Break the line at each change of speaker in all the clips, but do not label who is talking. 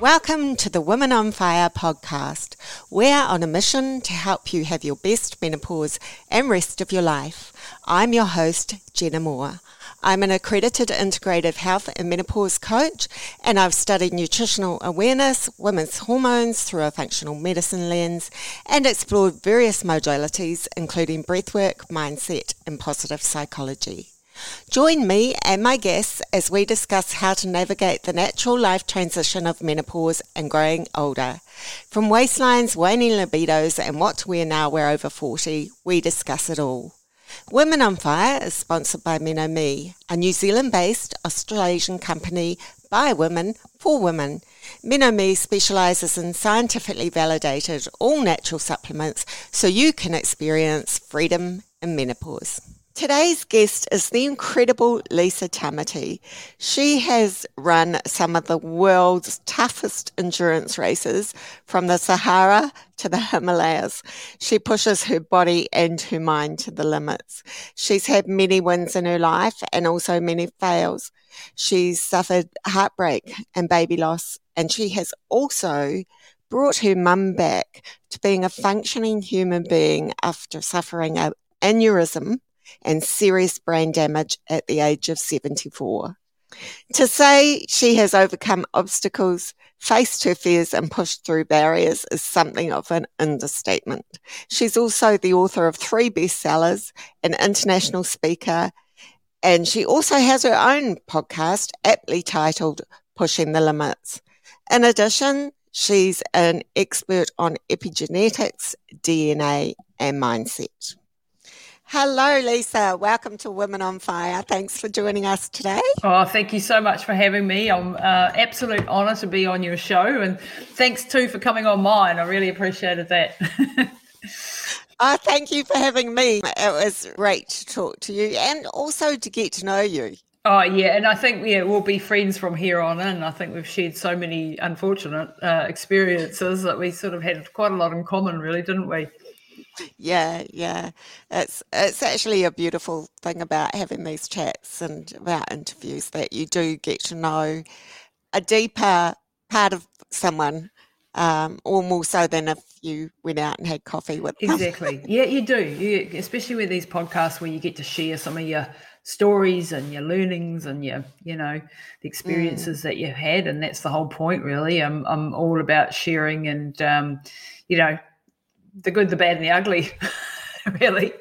Welcome to the Women on Fire podcast. We're on a mission to help you have your best menopause and rest of your life. I'm your host, Jenna Moore. I'm an accredited integrative health and menopause coach, and I've studied nutritional awareness, women's hormones through a functional medicine lens, and explored various modalities, including breathwork, mindset, and positive psychology. Join me and my guests as we discuss how to navigate the natural life transition of menopause and growing older. From waistlines, waning libidos, and what to wear now we're over 40, we discuss it all. Women on Fire is sponsored by MenoMe, a New Zealand based Australasian company by women for women. MenoMe specialises in scientifically validated all natural supplements so you can experience freedom in menopause. Today's guest is the incredible Lisa Tamati. She has run some of the world's toughest endurance races from the Sahara to the Himalayas. She pushes her body and her mind to the limits. She's had many wins in her life and also many fails. She's suffered heartbreak and baby loss, and she has also brought her mum back to being a functioning human being after suffering an aneurysm and serious brain damage at the age of 74. To say she has overcome obstacles, faced her fears, and pushed through barriers is something of an understatement. She's also the author of three bestsellers, an international speaker, and she also has her own podcast, aptly titled Pushing the Limits. In addition, she's an expert on epigenetics, DNA, and mindset. Hello, Lisa. Welcome to Women on Fire. Thanks for joining us today.
Oh, thank you so much for having me. I'm uh, absolute honour to be on your show, and thanks too for coming on mine. I really appreciated that.
oh, thank you for having me. It was great to talk to you and also to get to know you.
Oh yeah, and I think yeah we'll be friends from here on in. I think we've shared so many unfortunate uh, experiences that we sort of had quite a lot in common, really, didn't we?
Yeah, yeah. It's it's actually a beautiful thing about having these chats and about interviews that you do get to know a deeper part of someone, um, or more so than if you went out and had coffee with
them. Exactly. Yeah, you do. You, especially with these podcasts where you get to share some of your stories and your learnings and your you know the mm. experiences mm. that you've had and that's the whole point really i'm i'm all about sharing and um you know the good, the bad, and the ugly, really.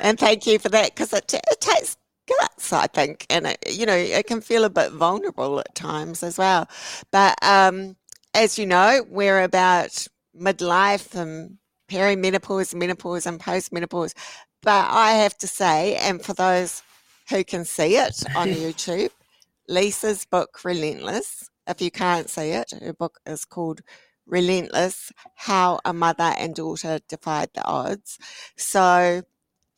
and thank you for that because it, it takes guts, I think, and it, you know it can feel a bit vulnerable at times as well. But um, as you know, we're about midlife and perimenopause, menopause, and postmenopause. But I have to say, and for those who can see it on YouTube, Lisa's book Relentless. If you can't see it, her book is called relentless how a mother and daughter defied the odds. So,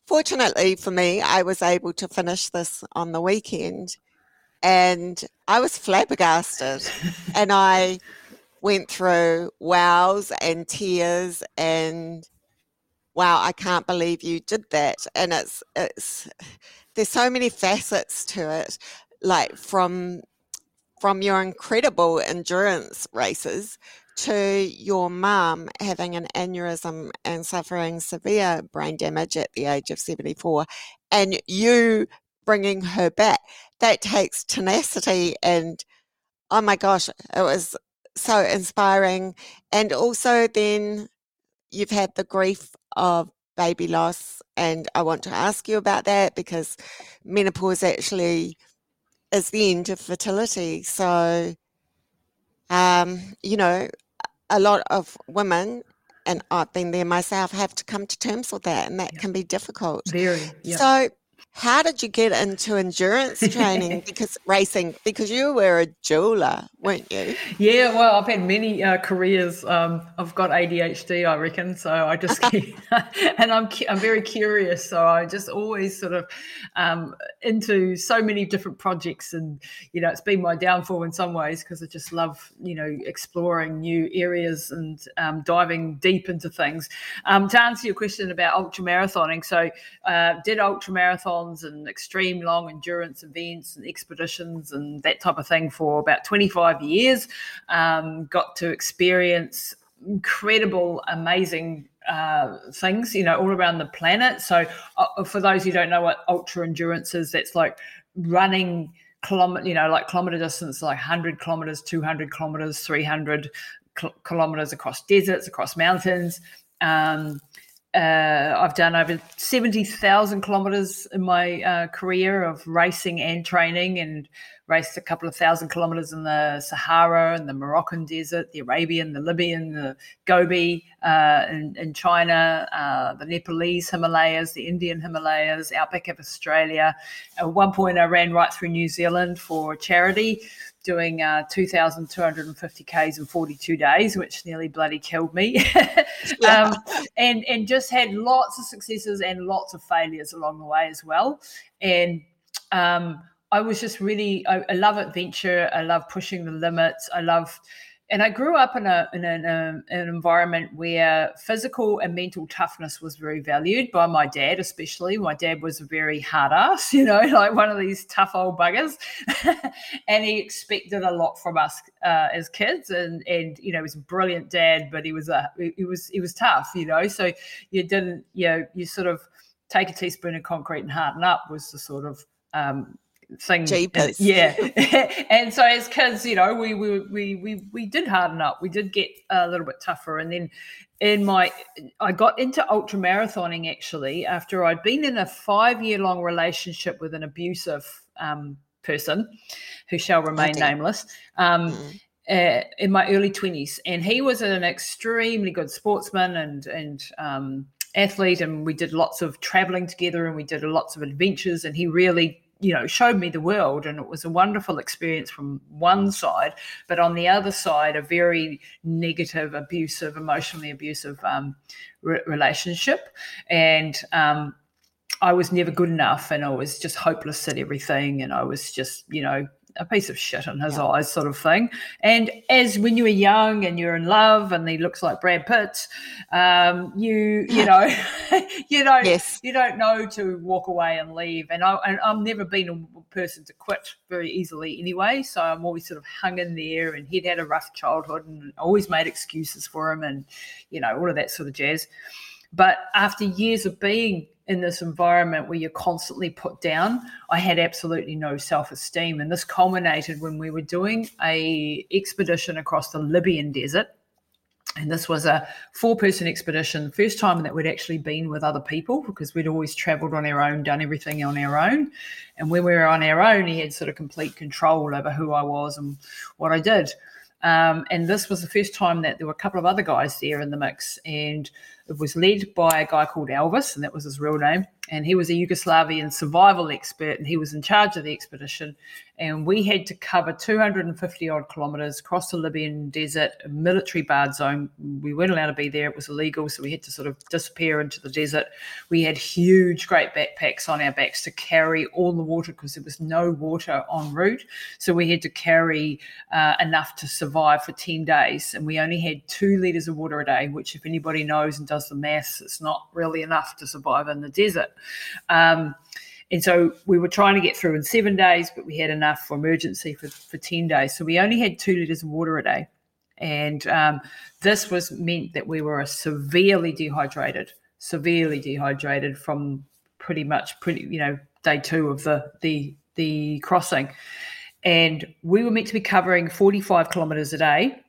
fortunately for me, I was able to finish this on the weekend and I was flabbergasted. and I went through wows and tears and wow, I can't believe you did that. And it's, it's, there's so many facets to it, like from from your incredible endurance races to your mum having an aneurysm and suffering severe brain damage at the age of 74 and you bringing her back that takes tenacity and oh my gosh it was so inspiring. And also then you've had the grief of baby loss and i want to ask you about that because menopause actually is the end of fertility. So um, you know, a lot of women, and uh, I've been there myself, have to come to terms with that, and that can be difficult.
Very.
So, How did you get into endurance training? because racing, because you were a jeweler, weren't you?
Yeah, well, I've had many uh, careers. Um, I've got ADHD, I reckon. So I just keep, and I'm I'm very curious. So I just always sort of um, into so many different projects, and you know, it's been my downfall in some ways because I just love you know exploring new areas and um, diving deep into things. Um, to answer your question about ultra marathoning, so uh, did ultra marathons and extreme long endurance events and expeditions and that type of thing for about 25 years. Um, got to experience incredible, amazing uh, things, you know, all around the planet. So, uh, for those who don't know what ultra endurance is, that's like running kilometer, you know, like kilometer distance, like 100 kilometers, 200 kilometers, 300 kilometers across deserts, across mountains. Um, uh, I've done over 70,000 kilometers in my uh, career of racing and training and raced a couple of thousand kilometers in the Sahara and the Moroccan desert, the Arabian, the Libyan, the Gobi uh, in, in, China, uh, the Nepalese Himalayas, the Indian Himalayas, outback of Australia. At one point, I ran right through New Zealand for charity doing uh, 2,250 Ks in 42 days, which nearly bloody killed me. um, and, and just had lots of successes and lots of failures along the way as well. And um, I was just really, I, I love adventure. I love pushing the limits. I love and I grew up in a in an, um, an, environment where physical and mental toughness was very valued by my dad, especially. My dad was a very hard ass, you know, like one of these tough old buggers, and he expected a lot from us uh, as kids. And and you know, he was a brilliant dad, but he was a he was he was tough, you know. So you didn't, you know, you sort of take a teaspoon of concrete and harden up was the sort of um, thing.
Jeepers.
Yeah. and so as kids, you know, we, we we we we did harden up. We did get a little bit tougher. And then in my I got into ultra marathoning actually after I'd been in a five year long relationship with an abusive um, person who shall remain nameless. Um, mm. Uh, in my early 20s and he was an extremely good sportsman and and um, athlete and we did lots of traveling together and we did lots of adventures and he really you know showed me the world and it was a wonderful experience from one side but on the other side a very negative abusive emotionally abusive um, re- relationship. And um, i was never good enough and i was just hopeless at everything and i was just you know a piece of shit in his yeah. eyes, sort of thing. And as when you were young and you're in love, and he looks like Brad Pitt, um, you you know you don't yes. you don't know to walk away and leave. And I and I've never been a person to quit very easily anyway, so I'm always sort of hung in there. And he'd had a rough childhood, and always made excuses for him, and you know all of that sort of jazz. But after years of being in this environment where you're constantly put down, I had absolutely no self-esteem. And this culminated when we were doing a expedition across the Libyan desert. And this was a four-person expedition, first time that we'd actually been with other people because we'd always traveled on our own, done everything on our own. And when we were on our own, he had sort of complete control over who I was and what I did. Um, and this was the first time that there were a couple of other guys there in the mix. And it was led by a guy called Elvis, and that was his real name. And he was a Yugoslavian survival expert, and he was in charge of the expedition and we had to cover 250 odd kilometres across the Libyan desert, a military barred zone. We weren't allowed to be there; it was illegal, so we had to sort of disappear into the desert. We had huge, great backpacks on our backs to carry all the water because there was no water en route. So we had to carry uh, enough to survive for 10 days, and we only had two litres of water a day, which, if anybody knows and does the maths, it's not really enough to survive in the desert. Um, and so we were trying to get through in seven days, but we had enough for emergency for, for 10 days. So we only had two litres of water a day. And um, this was meant that we were severely dehydrated, severely dehydrated from pretty much pretty, you know, day two of the the the crossing. And we were meant to be covering 45 kilometers a day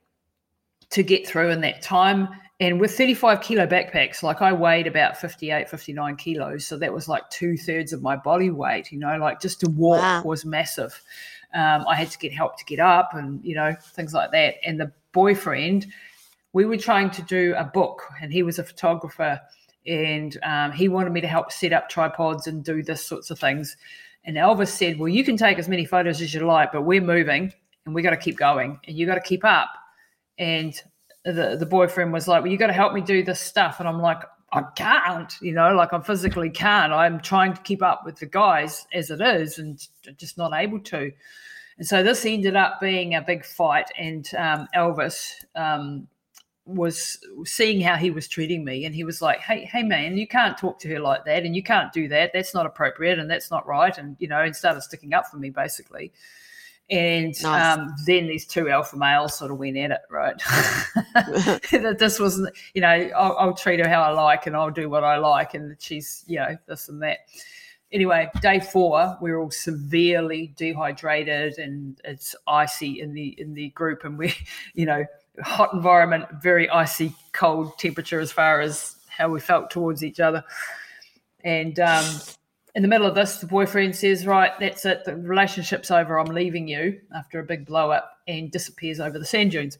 to get through in that time and with 35 kilo backpacks like i weighed about 58 59 kilos so that was like two thirds of my body weight you know like just to walk wow. was massive um, i had to get help to get up and you know things like that and the boyfriend we were trying to do a book and he was a photographer and um, he wanted me to help set up tripods and do this sorts of things. And Elvis said, "Well, you can take as many photos as you like, but we're moving, and we got to keep going, and you got to keep up." And the the boyfriend was like, "Well, you got to help me do this stuff," and I'm like, "I can't, you know, like I physically can't. I'm trying to keep up with the guys as it is, and just not able to." And so this ended up being a big fight, and um, Elvis um, was seeing how he was treating me and he was like hey hey man you can't talk to her like that and you can't do that that's not appropriate and that's not right and you know and started sticking up for me basically and nice. um, then these two alpha males sort of went at it right that this wasn't you know I'll, I'll treat her how i like and i'll do what i like and she's you know this and that anyway, day four, we are all severely dehydrated and it's icy in the in the group, and we're, you know, hot environment, very icy, cold temperature as far as how we felt towards each other. And um, in the middle of this, the boyfriend says, Right, that's it. The relationship's over. I'm leaving you after a big blow up and disappears over the sand dunes.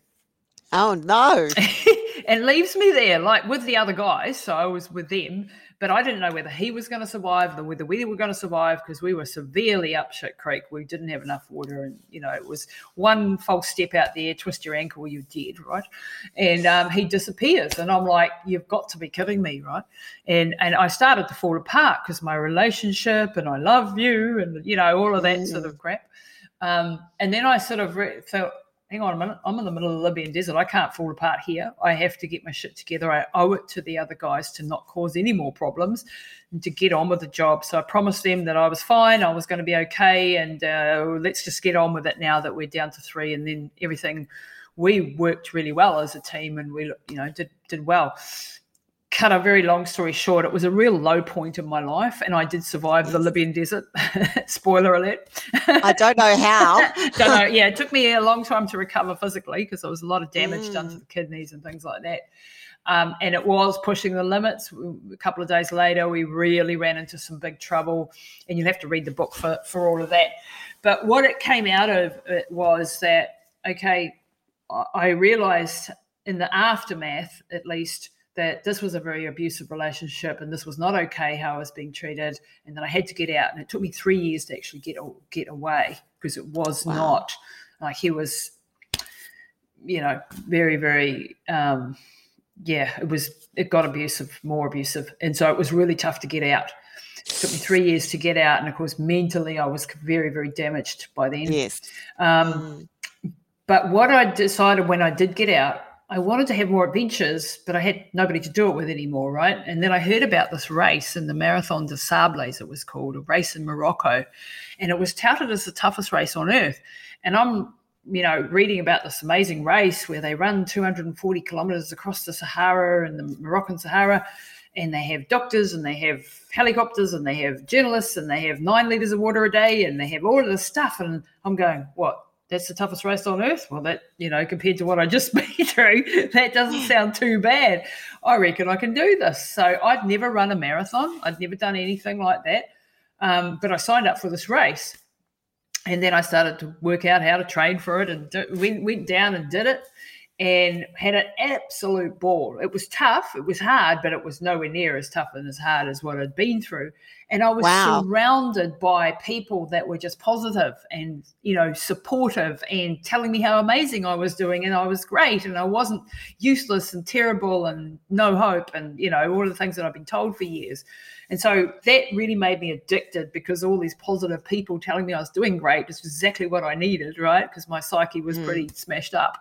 Oh, no.
and leaves me there, like with the other guys. So I was with them but I didn't know whether he was going to survive, or whether we were going to survive because we were severely up shit creek. We didn't have enough water, and you know it was one false step out there, twist your ankle, you're dead, right? And um, he disappears, and I'm like, you've got to be kidding me, right? And and I started to fall apart because my relationship, and I love you, and you know all of that mm. sort of crap. Um, and then I sort of re- felt hang on a minute, I'm in the middle of the Libyan desert. I can't fall apart here. I have to get my shit together. I owe it to the other guys to not cause any more problems and to get on with the job. So I promised them that I was fine, I was going to be okay, and uh, let's just get on with it now that we're down to three. And then everything, we worked really well as a team, and we, you know, did did well cut a very long story short, it was a real low point in my life, and I did survive the Libyan desert. Spoiler alert.
I don't know how.
don't know. Yeah, it took me a long time to recover physically because there was a lot of damage mm. done to mm. the kidneys and things like that. Um, and it was pushing the limits. A couple of days later, we really ran into some big trouble, and you'll have to read the book for, for all of that. But what it came out of it was that, okay, I realized in the aftermath, at least, that this was a very abusive relationship and this was not okay how I was being treated and that I had to get out. And it took me three years to actually get get away because it was wow. not like he was you know very very um yeah it was it got abusive more abusive. And so it was really tough to get out. It took me three years to get out and of course mentally I was very very damaged by then.
Yes.
Um mm. but what I decided when I did get out I wanted to have more adventures, but I had nobody to do it with anymore, right? And then I heard about this race in the Marathon des Sables, it was called, a race in Morocco. And it was touted as the toughest race on earth. And I'm, you know, reading about this amazing race where they run 240 kilometers across the Sahara and the Moroccan Sahara. And they have doctors and they have helicopters and they have journalists and they have nine liters of water a day and they have all of this stuff. And I'm going, what? That's the toughest race on earth. Well, that, you know, compared to what I just been through, that doesn't sound too bad. I reckon I can do this. So I'd never run a marathon, I'd never done anything like that. Um, but I signed up for this race. And then I started to work out how to train for it and do, went, went down and did it and had an absolute ball. It was tough, it was hard, but it was nowhere near as tough and as hard as what I'd been through. And I was wow. surrounded by people that were just positive and, you know, supportive and telling me how amazing I was doing and I was great and I wasn't useless and terrible and no hope and, you know, all the things that I've been told for years. And so that really made me addicted because all these positive people telling me I was doing great is exactly what I needed, right? Because my psyche was mm. pretty smashed up.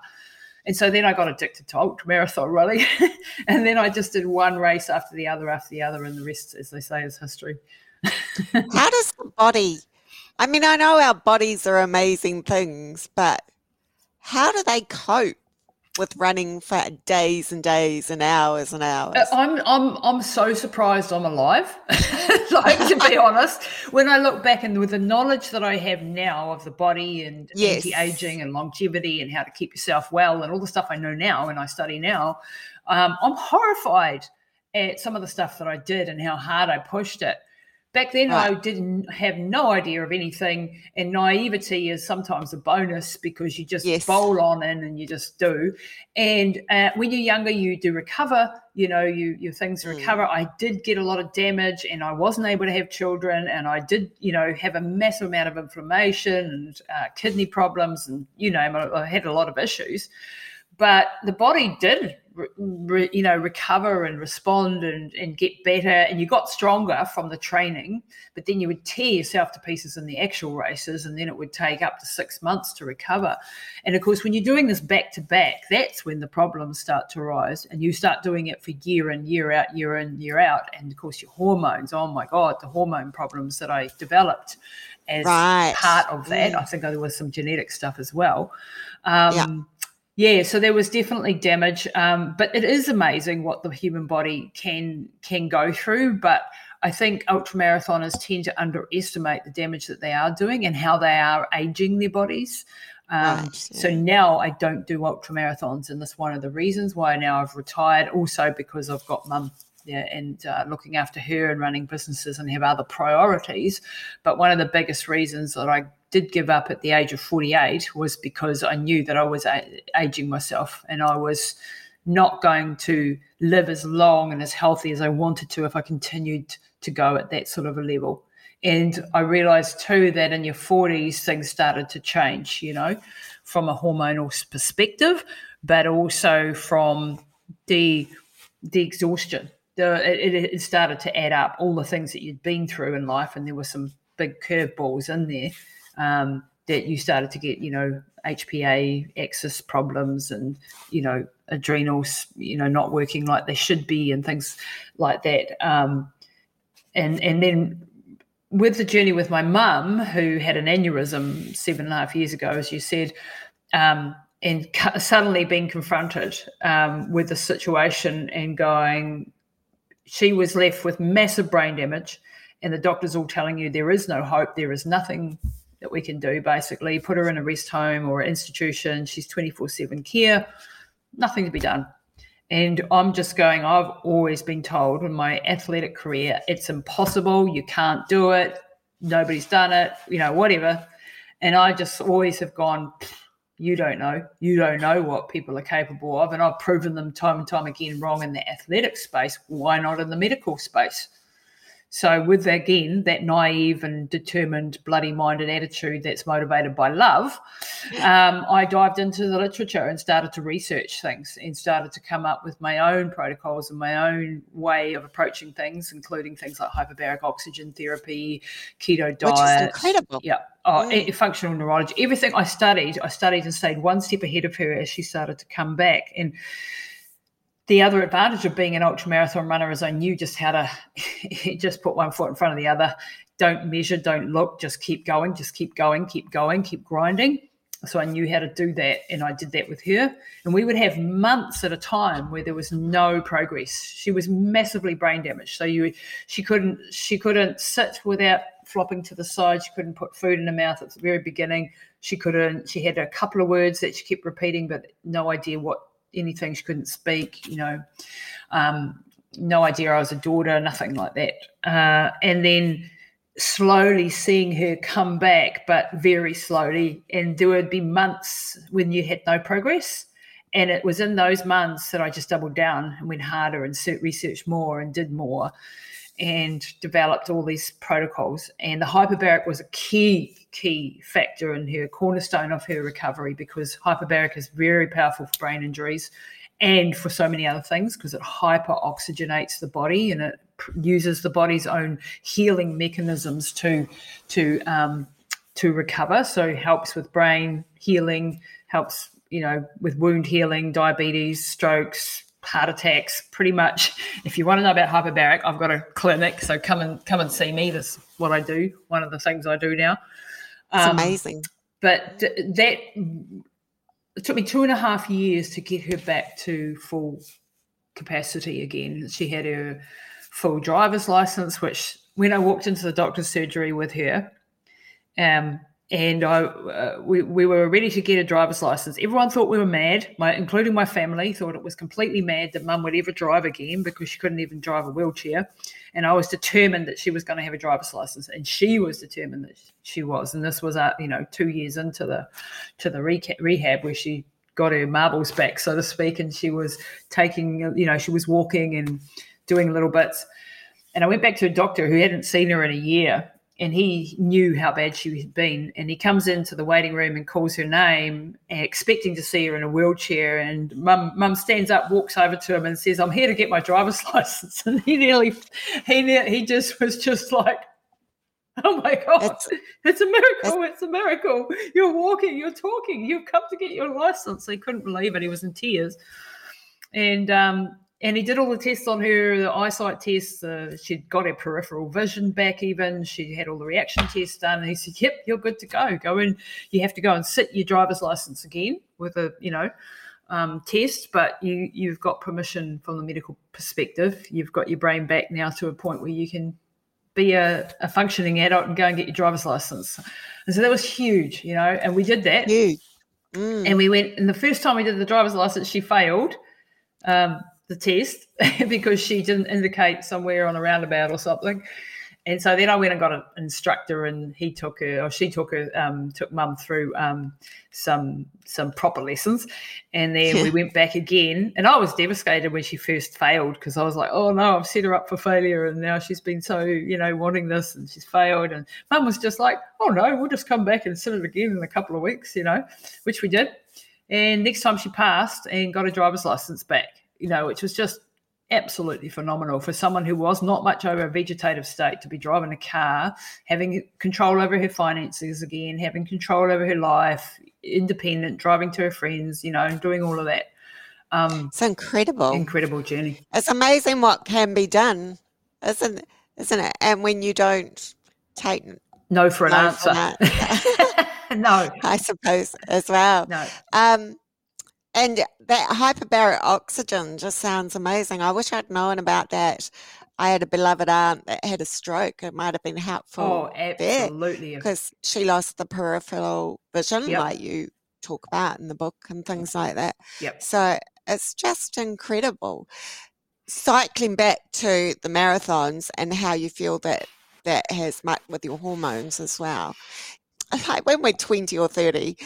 And so then I got addicted to ultra marathon running. and then I just did one race after the other after the other. And the rest, as they say, is history.
How does the body, I mean, I know our bodies are amazing things, but how do they cope with running for days and days and hours and hours. Uh,
I'm I'm I'm so surprised I'm alive. like to be honest, when I look back and with the knowledge that I have now of the body and yes. anti-aging and longevity and how to keep yourself well and all the stuff I know now and I study now, um, I'm horrified at some of the stuff that I did and how hard I pushed it. Back then, right. I didn't have no idea of anything, and naivety is sometimes a bonus because you just yes. bowl on in and you just do. And uh, when you're younger, you do recover. You know, you your things mm. recover. I did get a lot of damage, and I wasn't able to have children, and I did, you know, have a massive amount of inflammation and uh, kidney problems, and you know, I had a lot of issues. But the body did re, you know recover and respond and, and get better and you got stronger from the training but then you would tear yourself to pieces in the actual races and then it would take up to six months to recover and of course when you're doing this back to back that's when the problems start to rise and you start doing it for year in year out year in year out and of course your hormones oh my god the hormone problems that i developed as right. part of that mm. i think there was some genetic stuff as well um, yeah yeah, so there was definitely damage, um, but it is amazing what the human body can can go through. But I think ultramarathoners tend to underestimate the damage that they are doing and how they are aging their bodies. Um, right, yeah. So now I don't do ultramarathons, and that's one of the reasons why now I've retired. Also because I've got mum yeah, and uh, looking after her and running businesses and have other priorities. But one of the biggest reasons that I did give up at the age of 48 was because I knew that I was a- aging myself and I was not going to live as long and as healthy as I wanted to if I continued to go at that sort of a level. And I realized too that in your 40s, things started to change, you know, from a hormonal perspective, but also from the the exhaustion. The, it, it started to add up all the things that you'd been through in life, and there were some big curveballs in there um, that you started to get, you know, HPA axis problems and, you know, adrenals, you know, not working like they should be and things like that. Um, and and then with the journey with my mum, who had an aneurysm seven and a half years ago, as you said, um, and suddenly being confronted um, with the situation and going, she was left with massive brain damage, and the doctors all telling you there is no hope, there is nothing that we can do basically. Put her in a rest home or an institution. She's 24-7 care. Nothing to be done. And i'm just going i've always been told in my athletic career it's impossible. You can't do it. Nobody's done it you know whatever. And i just always have gone you don't know. You don't know what people are capable of. And i've proven them time and time again wrong in the athletic space. Why not in the medical space so, with again that naive and determined, bloody minded attitude that's motivated by love, um, I dived into the literature and started to research things and started to come up with my own protocols and my own way of approaching things, including things like hyperbaric oxygen therapy, keto diet. Which is
incredible.
Yeah. Oh, mm. functional neurology. Everything I studied, I studied and stayed one step ahead of her as she started to come back. And the other advantage of being an ultra marathon runner is I knew just how to just put one foot in front of the other. Don't measure, don't look, just keep going, just keep going, keep going, keep grinding. So I knew how to do that, and I did that with her. And we would have months at a time where there was no progress. She was massively brain damaged, so you she couldn't she couldn't sit without flopping to the side. She couldn't put food in her mouth at the very beginning. She couldn't. She had a couple of words that she kept repeating, but no idea what anything. She couldn't speak, you know, um, no idea I was a daughter, nothing like that. Uh, and then slowly seeing her come back, but very slowly. And there would be months when you had no progress. And it was in those months that I just doubled down and went harder and researched more and did more and developed all these protocols. And the hyperbaric was a key, key factor in her cornerstone of her recovery because hyperbaric is very powerful for brain injuries and for so many other things because it hyper oxygenates the body and it uses the body's own healing mechanisms to to um, to recover. So helps with brain healing, helps you know with wound healing, diabetes, strokes, heart attacks pretty much. If you want to know about hyperbaric i've got a clinic so come and come and see me. That's what i do one of the things i do now
it's um, amazing.
but that it took me two and a half years to get her back to full capacity again. She had her full driver's license which when i walked into the doctor's surgery with her um, and I, uh, we, we were ready to get a driver's license. Everyone thought we were mad, my, including my family, thought it was completely mad that mum would ever drive again because she couldn't even drive a wheelchair. And I was determined that she was going to have a driver's license, and she was determined that she was. And this was, uh, you know, two years into the to the rehab where she got her marbles back, so to speak, and she was taking, you know, she was walking and doing little bits. And I went back to a doctor who hadn't seen her in a year and he knew how bad she had been. And he comes into the waiting room and calls her name, expecting to see her in a wheelchair. And mum, mum stands up, walks over to him, and says, "I'm here to get my driver's license." And he nearly, he he just was just like, "Oh my god, it's, it's a miracle! It's, it's, a miracle! You're walking, you're talking, you've come to get your license." He couldn't believe it. He was in tears, and um, and he did all the tests on her, the eyesight tests. Uh, she'd got her peripheral vision back, even. She had all the reaction tests done. And he said, "Yep, you're good to go. Go in. You have to go and sit your driver's license again with a, you know, um, test, but you you've got permission from the medical perspective. You've got your brain back now to a point where you can be a, a functioning adult and go and get your driver's license. And so that was huge, you know. And we did that.
Huge.
Mm. And we went. And the first time we did the driver's license, she failed. Um, the test because she didn't indicate somewhere on a roundabout or something. And so then I went and got an instructor, and he took her, or she took her, um, took mum through um, some some proper lessons, and then we went back again. And I was devastated when she first failed because I was like, oh no, I've set her up for failure, and now she's been so you know wanting this, and she's failed. And mum was just like, oh no, we'll just come back and sit it again in a couple of weeks, you know, which we did. And next time she passed and got a driver's license back you know, which was just absolutely phenomenal for someone who was not much over a vegetative state to be driving a car, having control over her finances again, having control over her life, independent, driving to her friends, you know, and doing all of that.
Um, it's incredible,
incredible journey.
It's amazing what can be done, isn't isn't it? And when you don't take
no for an no answer, for an no,
I suppose as well.
No.
Um, and that hyperbaric oxygen just sounds amazing. I wish I'd known about that. I had a beloved aunt that had a stroke. It might have been helpful.
Oh, absolutely.
Because she lost the peripheral vision, yep. like you talk about in the book and things like that.
Yep.
So it's just incredible. Cycling back to the marathons and how you feel that that has much with your hormones as well. Like when we're 20 or 30,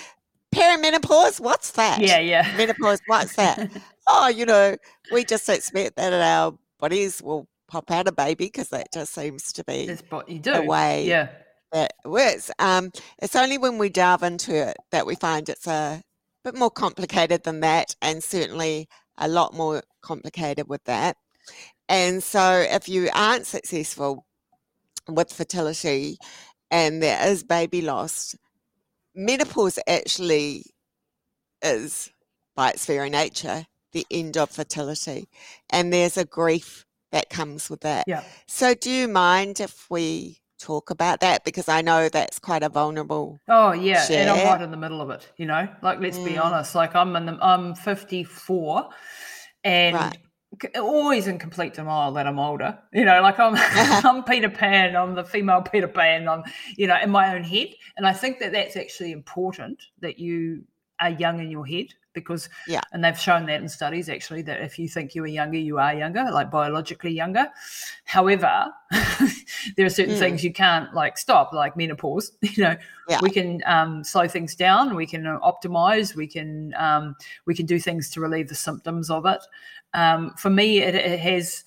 perimenopause? What's that?
Yeah yeah.
Menopause what's that? Oh you know we just expect that our bodies. Will pop out a baby because that just seems to be
what you do.
a way
yeah.
that works. Um, it's only when we delve into it that we find it's a bit more complicated than that and certainly a lot more complicated with that. And so if you aren't successful with fertility and there is baby loss menopause actually is, by its very nature, the end of fertility. And there's a grief that comes with that.
Yeah.
So, do you mind if we talk about that? Because I know that's quite a vulnerable.
Oh yeah, share. and I'm right in the middle of it. You know, like let's mm. be honest. Like I'm in the, I'm 54, and right always in complete denial that I'm older. You know, like I'm I'm Peter Pan. I'm the female Peter Pan. I'm you know in my own head, and I think that that's actually important that you are young in your head because
yeah
and they've shown that in studies actually that if you think you are younger you are younger like biologically younger however there are certain mm. things you can't like stop like menopause you know yeah. we can um, slow things down we can optimize we can um, we can do things to relieve the symptoms of it um, for me, it, it has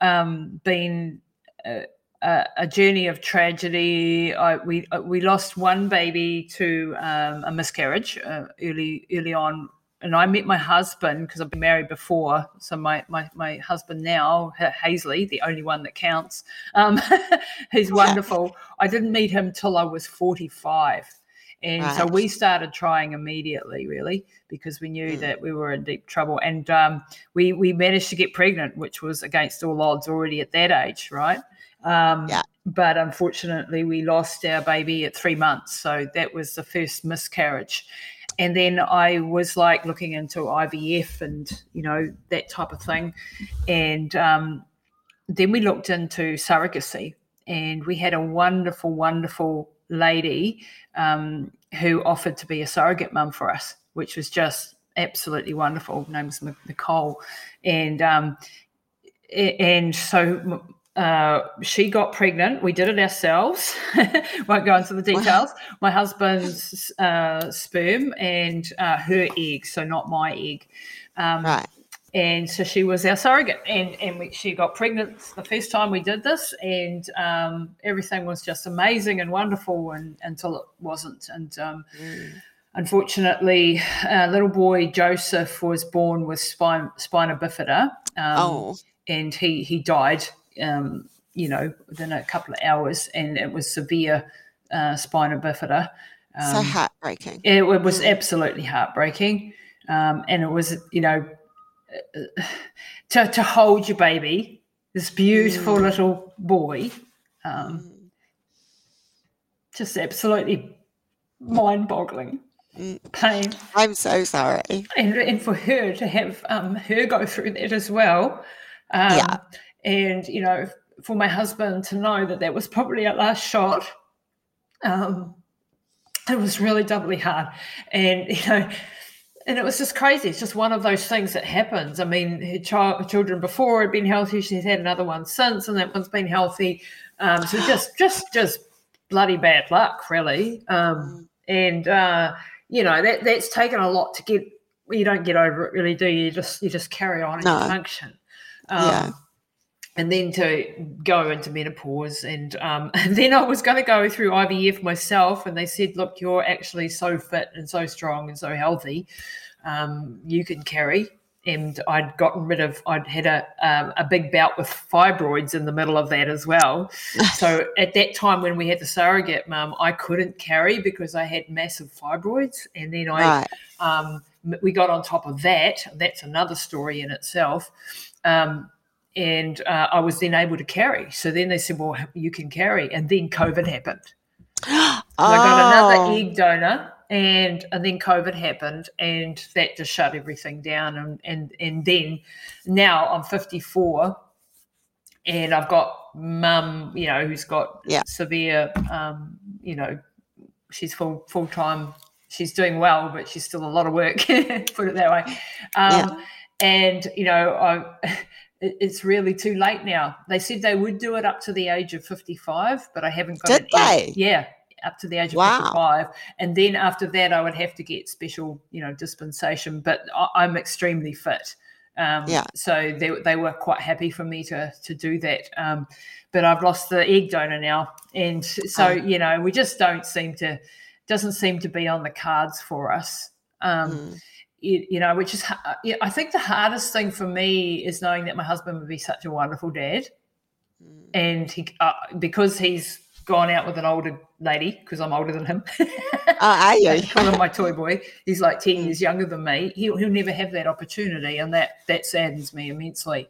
um, been a, a, journey of tragedy. I, we uh, we lost one baby to um, a miscarriage uh, early early on. And I met my husband because I've been married before. So my, my, my husband now, Hazley, the only one that counts, um, he's wonderful. I didn't meet him till I was 45 and right. so we started trying immediately, really, because we knew mm. that we were in deep trouble. And um, we we managed to get pregnant, which was against all odds already at that age, right? Um,
yeah.
But unfortunately, we lost our baby at three months. So that was the first miscarriage. And then I was like looking into IVF and, you know, that type of thing. And um, then we looked into surrogacy and we had a wonderful, wonderful lady um, who offered to be a surrogate mum for us, which was just absolutely wonderful. Her name was Nicole, and um, and so uh, she got pregnant. We did it ourselves. Won't go into the details. My husband's uh, sperm and uh, her egg, so not my egg.
Um, right.
And so she was our surrogate, and and we, she got pregnant the first time we did this, and um, everything was just amazing and wonderful, and until it wasn't. And um, mm. unfortunately, little boy Joseph was born with spine spina bifida.
Um, oh
and he he died um, you know, within a couple of hours, and it was severe uh, spina bifida.
Um, so heartbreaking.
It, it was mm. absolutely heartbreaking, um, and it was, you know, to to hold your baby, this beautiful mm. little boy, um, mm. just absolutely mind-boggling. Mm. Pain.
I'm so sorry.
And, and for her to have um, her go through that as well. Um, yeah and you know for my husband to know that that was probably our last shot um, it was really doubly hard and you know and it was just crazy. It's just one of those things that happens. I mean her, child, her children before had been healthy. She's had another one since and that one's been healthy. Um, so just just just bloody bad luck really. Um, and uh, you know that that's taken a lot to get you don't get over it really do you, you just you just carry on and no. function. Um, yeah and then to go into menopause and, um, and then i was going to go through ivf myself and they said look you're actually so fit and so strong and so healthy um, you can carry. And i'd gotten rid of i'd had a, um, a big bout with fibroids in the middle of that as well. So at that time when we had the surrogate mum i couldn't carry because i had massive fibroids and then i right. Um, we got on top of that. That's another story in itself. Um, and uh, I was then able to carry. So then they said, "Well, you can carry," and then COVID happened. oh. I got another egg donor, and and then COVID happened, and that just shut everything down. And and and then now I'm 54, and I've got mum, you know, who's got yeah. severe, um, you know, she's full full time. She's doing well, but she's still a lot of work. put it that way. Um, yeah. And you know, I it's really too late now. They said they would do it up to the age of 55, but I haven't got
Did
it.
They?
Yeah, up to the age of wow. 55. And then after that, I would have to get special, you know, dispensation. But I, am extremely fit. Um, yeah. So they, they were quite happy for me to to do that. Um, but I've lost the egg donor now, and so oh. you know we just don't seem to doesn't seem to be on the cards for us. Um, mm you, you know, which is, I think the hardest thing for me is knowing that my husband would be such a wonderful dad. Mm. And he, uh, because he's gone out with an older lady, because I'm older than him.
oh, are you?
call him my toy boy. He's like 10 mm. years younger than me. He'll, he'll never have that opportunity. And that, that saddens me immensely.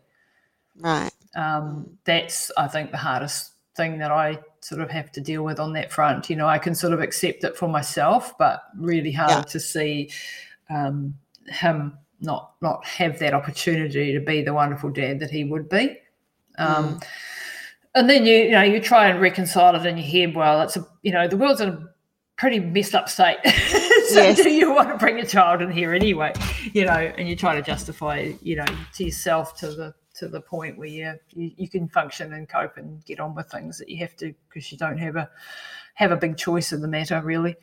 Right.
Um, that's, I think, the hardest thing that I sort of have to deal with on that front. You know, I can sort of accept it for myself, but really hard yeah. to see um, him not not have that opportunity to be the wonderful dad that he would be. Um, mm. And then you you know you try and reconcile it in your head. Well, it's a you know the world's in a pretty messed up state. so yes. do you want to bring a child in here anyway? You know, and you try to justify you know to yourself to the to the point where you, you, you can function and cope and get on with things that you have to because you don't have a have a big choice in the matter really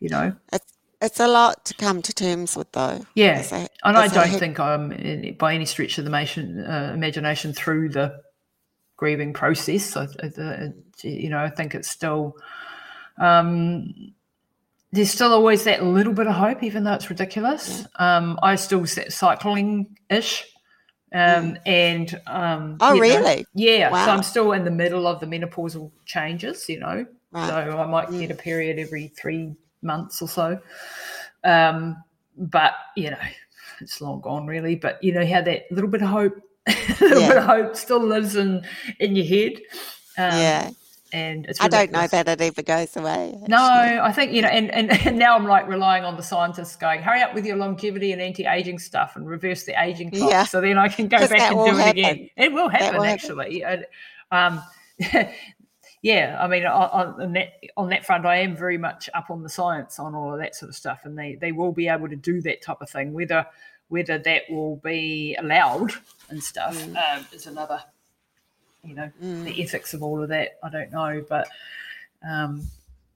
you know
it's it's a lot to come to terms with, though.
Yeah, a, and I don't think I'm by any stretch of the imagination, uh, imagination through the grieving process. I, you know, I think it's still um, there's still always that little bit of hope, even though it's ridiculous. Yeah. Um, I still cycling ish. Um, mm. and um,
oh, really?
Know, yeah. Wow. So I'm still in the middle of the menopausal changes, you know. Right. So I might mm. get a period every three months or so. Um, but you know, it's long gone really. But you know how that little bit of hope, little yeah. bit of hope still lives in in your head.
Um, yeah.
And
I don't know that it ever goes away.
Actually. No, I think you know, and, and and now I'm like relying on the scientists going, hurry up with your longevity and anti-aging stuff and reverse the aging clock, yeah. so then I can go back and do it again. It will happen will actually. Happen. um, yeah, I mean, on, on, that on that front, I am very much up on the science on all of that sort of stuff, and they they will be able to do that type of thing. Whether whether that will be allowed and stuff mm. um, is another, you know, mm. the ethics of all of that. I don't know, but um,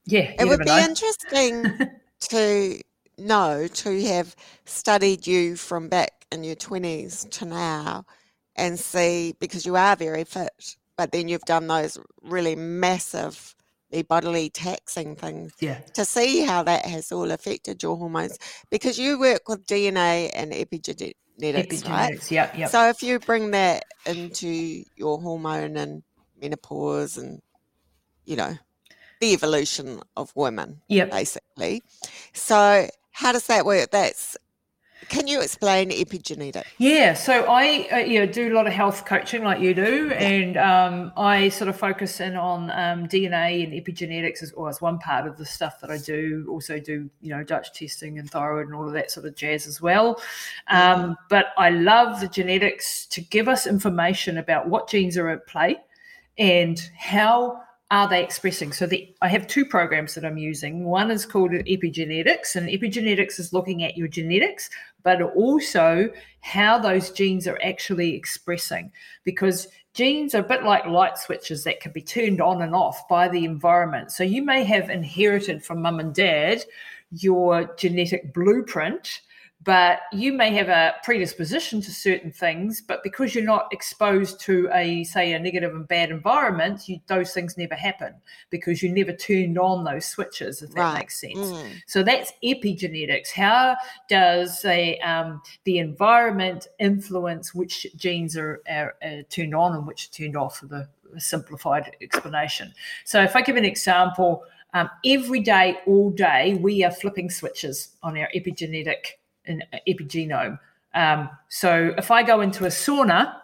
yeah,
it would be know. interesting to know to have studied you from back in your twenties to now, and see because you are very fit but then you've done those really massive bodily taxing things
yeah.
to see how that has all affected your hormones because you work with DNA and epigenetics, epigenetics right?
Yeah, yeah.
So if you bring that into your hormone and menopause and you know the evolution of women,
yeah,
basically. So how does that work? That's can you explain epigenetics?
Yeah, so I uh, you know, do a lot of health coaching like you do, yeah. and um, I sort of focus in on um, DNA and epigenetics as well as one part of the stuff that I do. Also do you know Dutch testing and thyroid and all of that sort of jazz as well. Um, mm-hmm. But I love the genetics to give us information about what genes are at play and how are they expressing? So the, I have two programs that I'm using. One is called epigenetics, and epigenetics is looking at your genetics, but also how those genes are actually expressing. Because genes are a bit like light switches that can be turned on and off by the environment. So you may have inherited from mum and dad your genetic blueprint but you may have a predisposition to certain things but because you're not exposed to a say a negative and bad environment you, those things never happen because you never turned on those switches if that right. makes sense mm. so that's epigenetics how does a, um, the environment influence which genes are, are, are turned on and which are turned off for the simplified explanation so if i give an example um, every day all day we are flipping switches on our epigenetic an epigenome. Um, so if I go into a sauna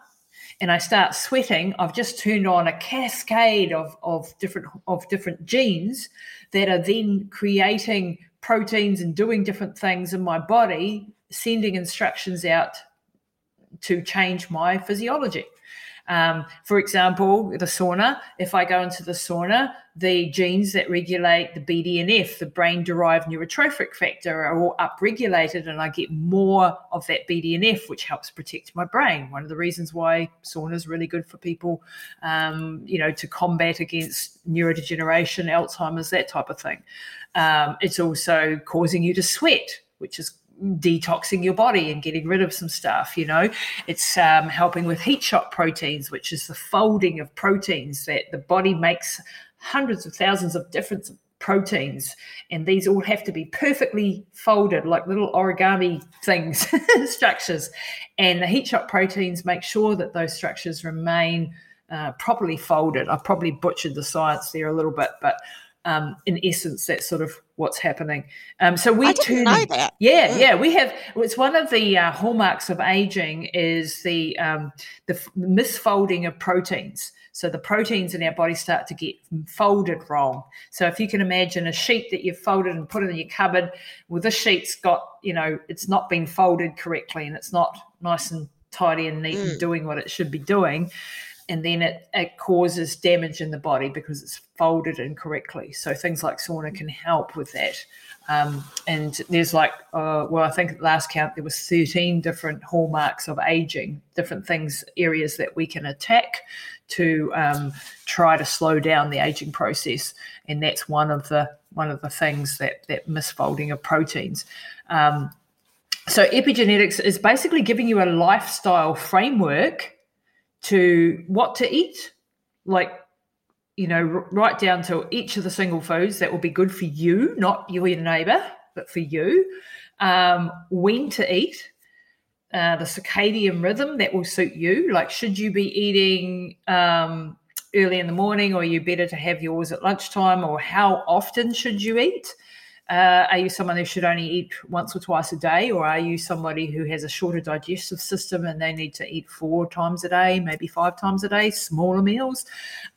and I start sweating, I've just turned on a cascade of, of different of different genes that are then creating proteins and doing different things in my body, sending instructions out to change my physiology. Um, for example, the sauna, if I go into the sauna, the genes that regulate the BDNF, the brain derived neurotrophic factor, are all upregulated, and I get more of that BDNF, which helps protect my brain. One of the reasons why sauna is really good for people, um, you know, to combat against neurodegeneration, Alzheimer's, that type of thing. Um, it's also causing you to sweat, which is detoxing your body and getting rid of some stuff. You know, it's um, helping with heat shock proteins, which is the folding of proteins that the body makes hundreds of thousands of different proteins and these all have to be perfectly folded like little origami things structures and the heat shock proteins make sure that those structures remain uh, properly folded i've probably butchered the science there a little bit but um, in essence, that's sort of what's happening. Um, so we
that.
Yeah, mm. yeah, we have. It's one of the uh, hallmarks of aging is the um, the misfolding of proteins. So the proteins in our body start to get folded wrong. So if you can imagine a sheet that you've folded and put it in your cupboard, well, this sheet's got you know it's not been folded correctly and it's not nice and tidy and neat mm. and doing what it should be doing and then it, it causes damage in the body because it's folded incorrectly. So things like sauna can help with that. Um, and there's like, uh, well, I think at the last count there was 13 different hallmarks of aging, different things, areas that we can attack to um, try to slow down the aging process. And that's one of the one of the things that that misfolding of proteins. Um, so epigenetics is basically giving you a lifestyle framework to what to eat, like you know, right down to each of the single foods that will be good for you, not you your neighbor, but for you. Um, when to eat, uh, the circadian rhythm that will suit you. Like, should you be eating um, early in the morning, or you better to have yours at lunchtime, or how often should you eat? Uh, are you someone who should only eat once or twice a day, or are you somebody who has a shorter digestive system and they need to eat four times a day, maybe five times a day, smaller meals?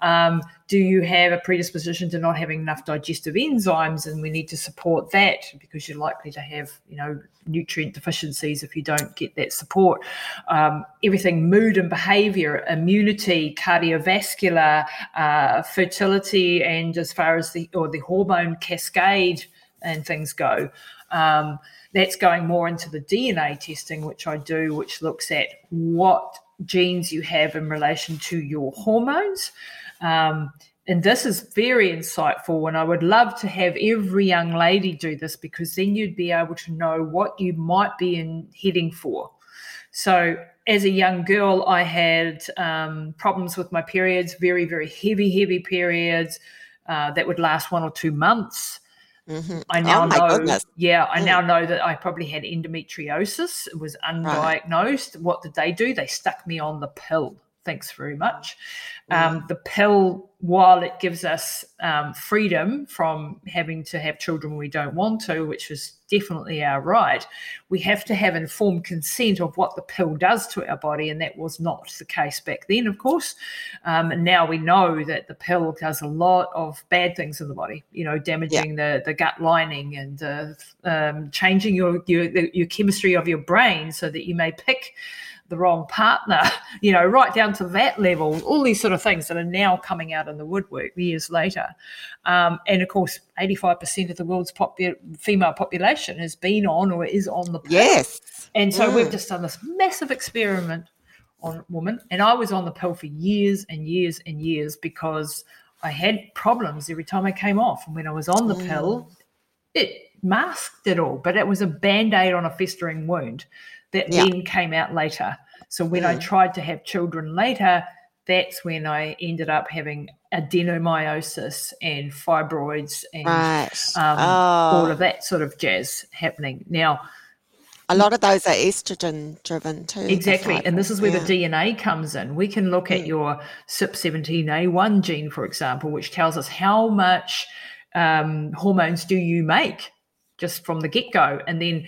Um, do you have a predisposition to not having enough digestive enzymes? And we need to support that because you're likely to have, you know, nutrient deficiencies if you don't get that support. Um, everything mood and behavior, immunity, cardiovascular, uh, fertility, and as far as the or the hormone cascade and things go. Um, that's going more into the DNA testing, which I do, which looks at what genes you have in relation to your hormones. Um, and this is very insightful and i would love to have every young lady do this because then you'd be able to know what you might be in heading for so as a young girl i had um, problems with my periods very very heavy heavy periods uh, that would last one or two months Mm-hmm. I now oh know, goodness. yeah, I mm. now know that I probably had endometriosis. It was undiagnosed. Right. What did they do? They stuck me on the pill. Thanks very much. Um, the pill, while it gives us um, freedom from having to have children we don't want to, which is definitely our right, we have to have informed consent of what the pill does to our body. And that was not the case back then, of course. Um, and now we know that the pill does a lot of bad things in the body, you know, damaging yeah. the, the gut lining and uh, um, changing your, your, your chemistry of your brain so that you may pick the wrong partner, you know, right down to that level, all these sort of things that are now coming out in the woodwork years later. Um, and of course, 85% of the world's popu- female population has been on or is on the pill.
Yes.
And so mm. we've just done this massive experiment on women. And I was on the pill for years and years and years because I had problems every time I came off. And when I was on the mm. pill, it masked it all, but it was a band aid on a festering wound that yeah. then came out later. So when mm. I tried to have children later, that's when I ended up having adenomyosis and fibroids and right. um, oh. all of that sort of jazz happening. Now,
a lot of those are estrogen driven too.
Exactly. And this is where yeah. the DNA comes in. We can look at mm. your CYP17A1 gene, for example, which tells us how much um, hormones do you make just from the get go. And then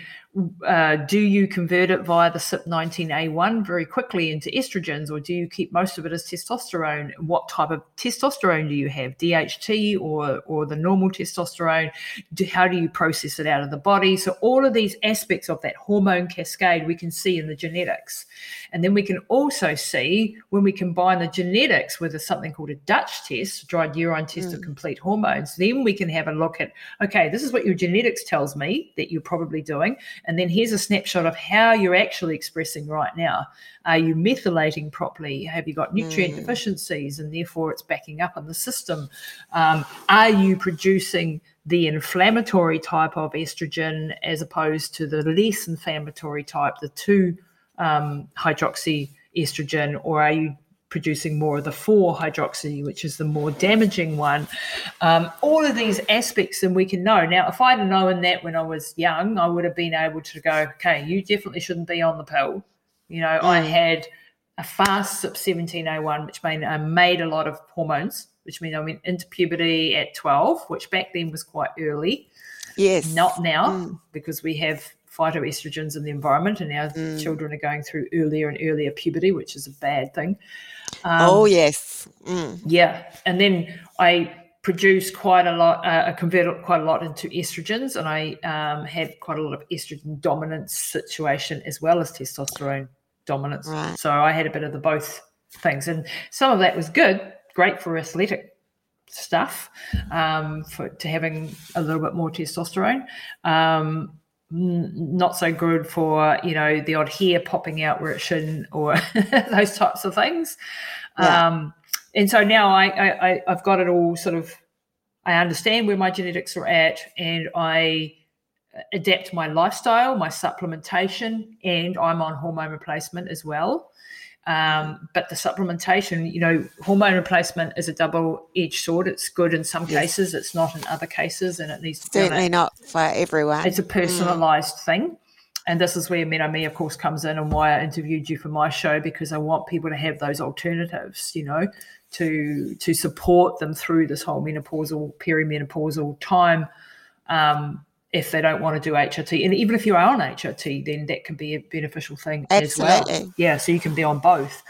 uh, do you convert it via the CYP19A1 very quickly into estrogens, or do you keep most of it as testosterone? What type of testosterone do you have, DHT or or the normal testosterone? Do, how do you process it out of the body? So all of these aspects of that hormone cascade we can see in the genetics, and then we can also see when we combine the genetics with a, something called a Dutch test, dried urine test mm. of complete hormones. Then we can have a look at okay, this is what your genetics tells me that you're probably doing and then here's a snapshot of how you're actually expressing right now. Are you methylating properly? Have you got nutrient mm. deficiencies and therefore it's backing up in the system? Um, are you producing the inflammatory type of estrogen as opposed to the less inflammatory type, the 2 um, hydroxy estrogen, or are you producing more of the 4 hydroxy, which is the more damaging one. Um, all of these aspects, and we can know. Now, if I'd known that when I was young, I would have been able to go, okay, you definitely shouldn't be on the pill. You know, mm. I had a fast CYP17A1, which meant I made a lot of hormones, which means I went into puberty at 12, which back then was quite early.
Yes.
Not now, mm. because we have phytoestrogens in the environment, and our mm. children are going through earlier and earlier puberty, which is a bad thing.
Um, oh yes, mm.
yeah. And then I produce quite a lot. Uh, I convert quite a lot into estrogens, and I um, had quite a lot of estrogen dominance situation as well as testosterone dominance. Right. So I had a bit of the both things, and some of that was good, great for athletic stuff, um, for to having a little bit more testosterone. Um, not so good for you know the odd hair popping out where it shouldn't or those types of things yeah. um, and so now I, I i've got it all sort of i understand where my genetics are at and i adapt my lifestyle my supplementation and i'm on hormone replacement as well um, but the supplementation, you know, hormone replacement is a double-edged sword. It's good in some yes. cases, it's not in other cases, and it needs to
certainly not for everyone.
It's a personalised mm. thing, and this is where MenoMe, of course, comes in, and why I interviewed you for my show because I want people to have those alternatives, you know, to to support them through this whole menopausal, perimenopausal time. Um, if they don't want to do HRT. And even if you are on HRT, then that can be a beneficial thing Absolutely. as well. Yeah, so you can be on both.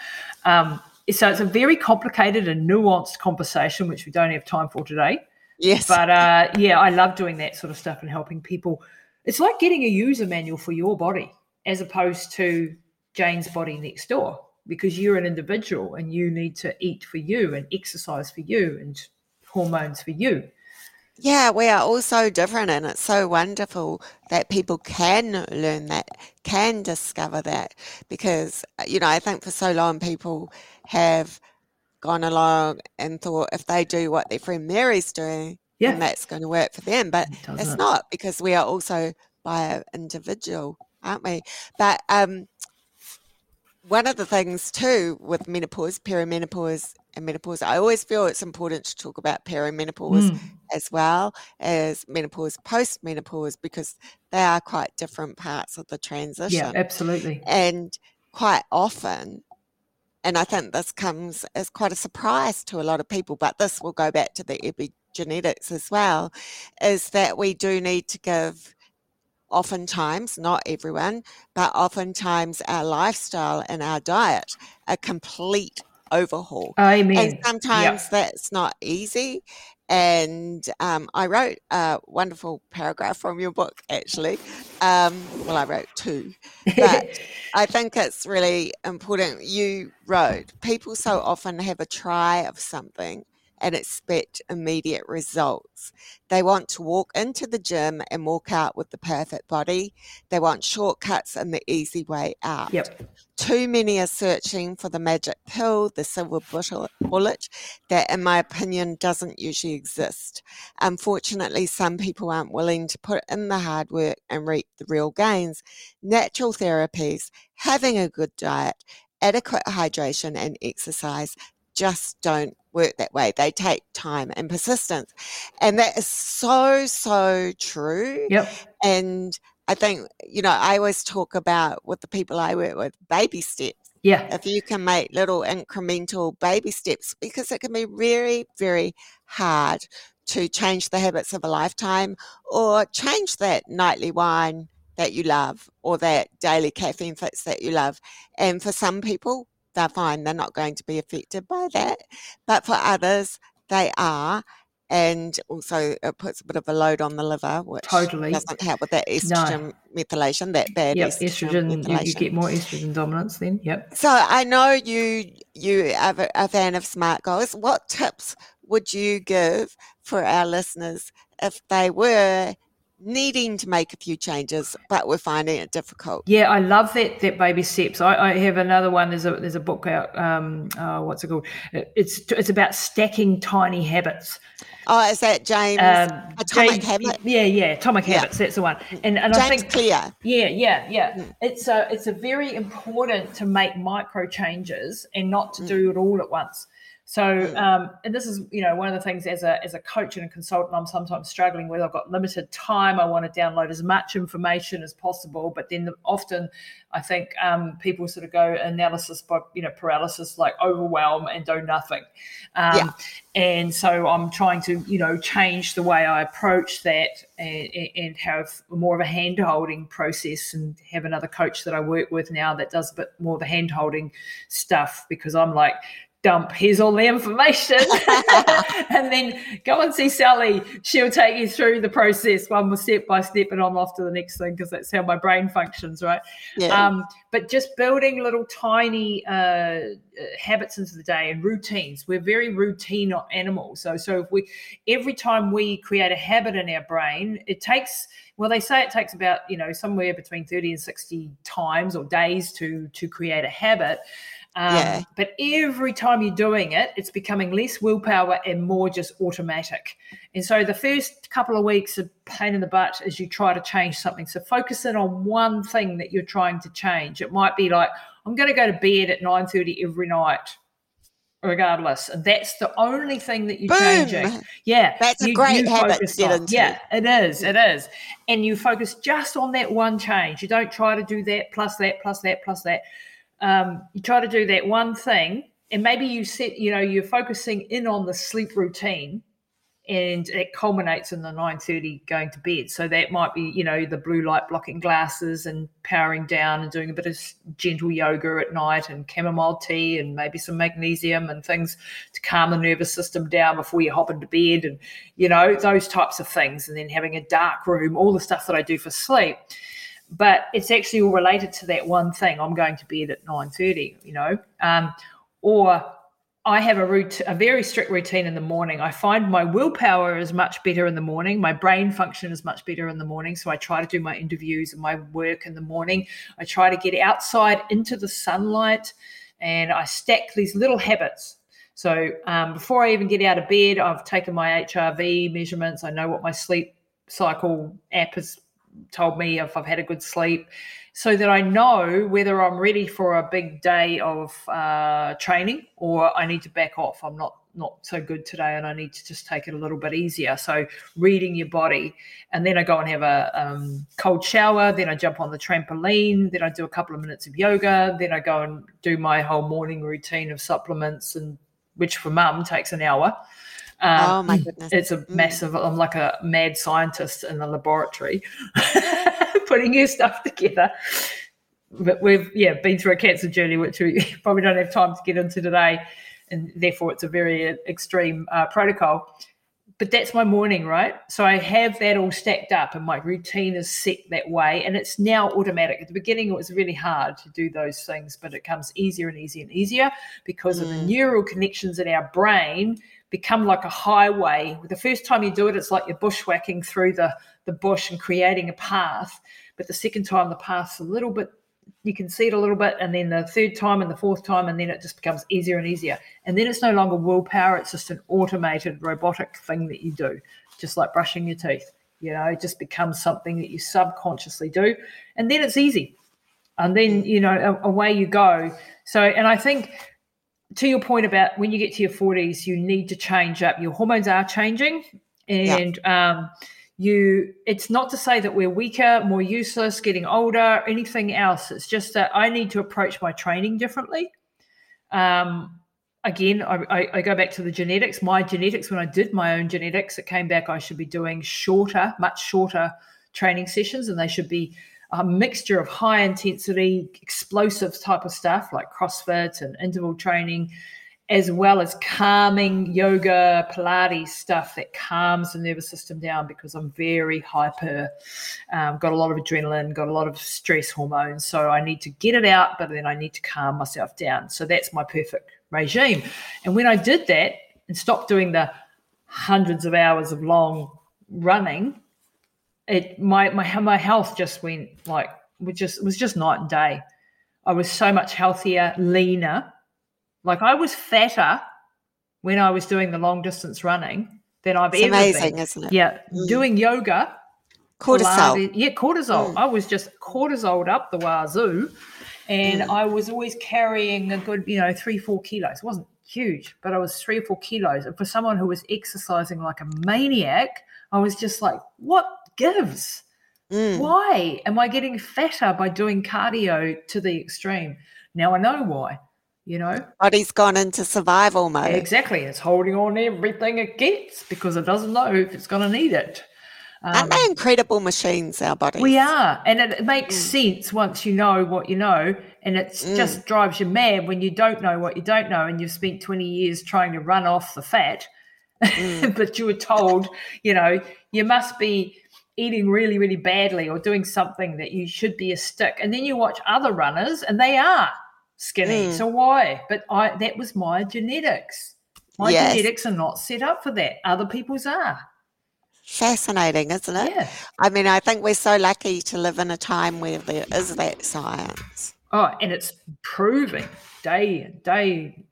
Um, so it's a very complicated and nuanced conversation, which we don't have time for today.
Yes.
But uh, yeah, I love doing that sort of stuff and helping people. It's like getting a user manual for your body as opposed to Jane's body next door because you're an individual and you need to eat for you and exercise for you and hormones for you.
Yeah, we are all so different, and it's so wonderful that people can learn that, can discover that. Because, you know, I think for so long people have gone along and thought if they do what their friend Mary's doing, yeah. then that's going to work for them. But it it's not because we are also bio individual, aren't we? But um, one of the things too with menopause, perimenopause, and menopause, I always feel it's important to talk about perimenopause mm. as well as menopause, post-menopause, because they are quite different parts of the transition.
Yeah, absolutely.
And quite often, and I think this comes as quite a surprise to a lot of people, but this will go back to the epigenetics as well, is that we do need to give oftentimes, not everyone, but oftentimes our lifestyle and our diet a complete overhaul.
Amen.
And sometimes that's not easy. And um, I wrote a wonderful paragraph from your book, actually. Um, well, I wrote two, but I think it's really important. You wrote, people so often have a try of something and expect immediate results. They want to walk into the gym and walk out with the perfect body. They want shortcuts and the easy way out.
Yep.
Too many are searching for the magic pill, the silver bullet, that, in my opinion, doesn't usually exist. Unfortunately, some people aren't willing to put in the hard work and reap the real gains. Natural therapies, having a good diet, adequate hydration, and exercise just don't work that way. They take time and persistence. And that is so, so true.
Yep.
And I think, you know, I always talk about with the people I work with baby steps.
Yeah.
If you can make little incremental baby steps, because it can be very, very hard to change the habits of a lifetime or change that nightly wine that you love or that daily caffeine fix that you love. And for some people, they're fine. They're not going to be affected by that. But for others, they are. And also, it puts a bit of a load on the liver, which
totally
doesn't help with that estrogen no. methylation, that bad
yep,
estrogen.
estrogen you, you, get more estrogen dominance then. Yep.
So I know you you are a fan of smart goals. What tips would you give for our listeners if they were needing to make a few changes, but we're finding it difficult.
Yeah, I love that that baby steps. I, I have another one. There's a there's a book out. Um, oh, what's it called? It's it's about stacking tiny habits.
Oh, is that James um, Atomic James, Habit?
Yeah, yeah, Atomic yeah. Habits. That's the one. And and
James
I think
Clear.
Yeah, yeah, yeah. Mm. It's a it's a very important to make micro changes and not to mm. do it all at once. So, mm. um, and this is, you know, one of the things as a as a coach and a consultant, I'm sometimes struggling with. I've got limited time. I want to download as much information as possible, but then the, often, I think um, people sort of go analysis by you know paralysis, like overwhelm and do nothing. Um, yeah. And so I'm trying to, you know, change the way I approach that and, and have more of a hand holding process and have another coach that I work with now that does a bit more of the hand holding stuff because I'm like dump here's all the information. And then go and see sally. She'll take you through the process one more step by step and i'm off to the next thing because that's how my brain functions right? Yeah. um, but just building little tiny uh, habits into the day and routines. We're very routine animals so so if we every time we create a habit in our brain it takes well they say it takes about you know somewhere between 30 and 60 times or days to to create a habit um, yeah. But every time you're doing it, it's becoming less willpower and more just automatic. And so the first couple of weeks of pain in the butt as you try to change something. So focus in on one thing that you're trying to change. It might be like, I'm going to go to bed at 9.30 every night regardless. And that's the only thing that you're Boom. changing. Yeah.
That's you, a great habit to get into.
Yeah, it is. It is. And you focus just on that one change. You don't try to do that plus that plus that plus that um, you try to do that one thing and maybe you set you know you're focusing in on the sleep routine and it culminates in the 9.30 going to bed. So that might be you know the blue light blocking glasses and powering down and doing a bit of gentle yoga at night and chamomile tea and maybe some magnesium and things to calm the nervous system down before you hop into bed and you know those types of things. And then having a dark room all the stuff that i do for sleep but it's actually all related to that one thing i'm going to bed at 9.30 you know um, or I have a a very strict routine in the morning. I find my willpower is much better in the morning. My brain function is much better in the morning. So I try to do my interviews and my work in the morning. I try to get outside into the sunlight, and I stack these little habits. So um, before I even get out of bed, I've taken my HRV measurements. I know what my sleep cycle app has told me if I've had a good sleep so that I know whether I'm ready for a big day of uh, training or I need to back off. I'm not not so good today and I need to just take it a little bit easier. So reading your body, and then I go and have a um, cold shower. Then I jump on the trampoline. Then I do a couple of minutes of yoga. Then I go and do my whole morning routine of supplements and which for mum takes an hour.
Um, oh my goodness!
It's a mm. massive. I'm like a mad scientist in the laboratory. putting your stuff together. But we've yeah been through a cancer journey, which we probably don't have time to get into today, and therefore it's a very uh, extreme uh, protocol. But that's my morning, right? So I have that all stacked up, and my routine is set that way, and it's now automatic. At the beginning, it was really hard to do those things, but it comes easier and easier and easier because mm. of the mm. neural connections in our brain become like a highway. The first time you do it, it's like you're bushwhacking through the the bush and creating a path. But the second time, the path's a little bit, you can see it a little bit. And then the third time and the fourth time, and then it just becomes easier and easier. And then it's no longer willpower, it's just an automated robotic thing that you do, just like brushing your teeth. You know, it just becomes something that you subconsciously do. And then it's easy. And then, you know, away you go. So, and I think to your point about when you get to your 40s, you need to change up. Your hormones are changing. And, yeah. um, you it's not to say that we're weaker more useless getting older anything else. It's just that i need to approach my training differently. Um, again I, I, I, go back to the genetics. My genetics when i did my own genetics it came back i should be doing shorter much shorter training sessions and they should be a mixture of high intensity explosive type of stuff like crossfit and interval training as well as calming yoga, Pilates stuff that calms the nervous system down because I'm very hyper, um, got a lot of adrenaline, got a lot of stress hormones. So I need to get it out, but then I need to calm myself down. So that's my perfect regime. And when I did that and stopped doing the hundreds of hours of long running, it my my my health just went like was just it was just night and day. I was so much healthier, leaner like I was fatter when I was doing the long distance running than I've
it's
ever
amazing,
been.
isn't it?
Yeah, mm. doing yoga.
Cortisol.
Yeah, cortisol. Mm. I was just cortisoled up the wazoo, and mm. I was always carrying a good, you know, three four kilos. It wasn't huge, but I was three or four kilos. And for someone who was exercising like a maniac, I was just like, what gives? Mm. Why am I getting fatter by doing cardio to the extreme? Now I know why you know?
Body's gone into survival mode.
Exactly. It's holding on everything it gets because it doesn't know if it's going to need it.
Um, aren't they incredible machines our bodies?
We are and it, it makes mm. sense once you know what you know and it mm. just drives you mad when you don't know what you don't know and you've spent 20 years trying to run off the fat. Mm. but you were told you know you must be eating really really badly or doing something that you should be a stick. And then you watch other runners and they are skinny. Mm. So why? But I that was my genetics. My yes. genetics are not set up for that. Other people's are.
Fascinating, isn't it?
Yeah.
I mean, I think we're so lucky to live in a time where there is that science.
Oh, and it's proving day and day.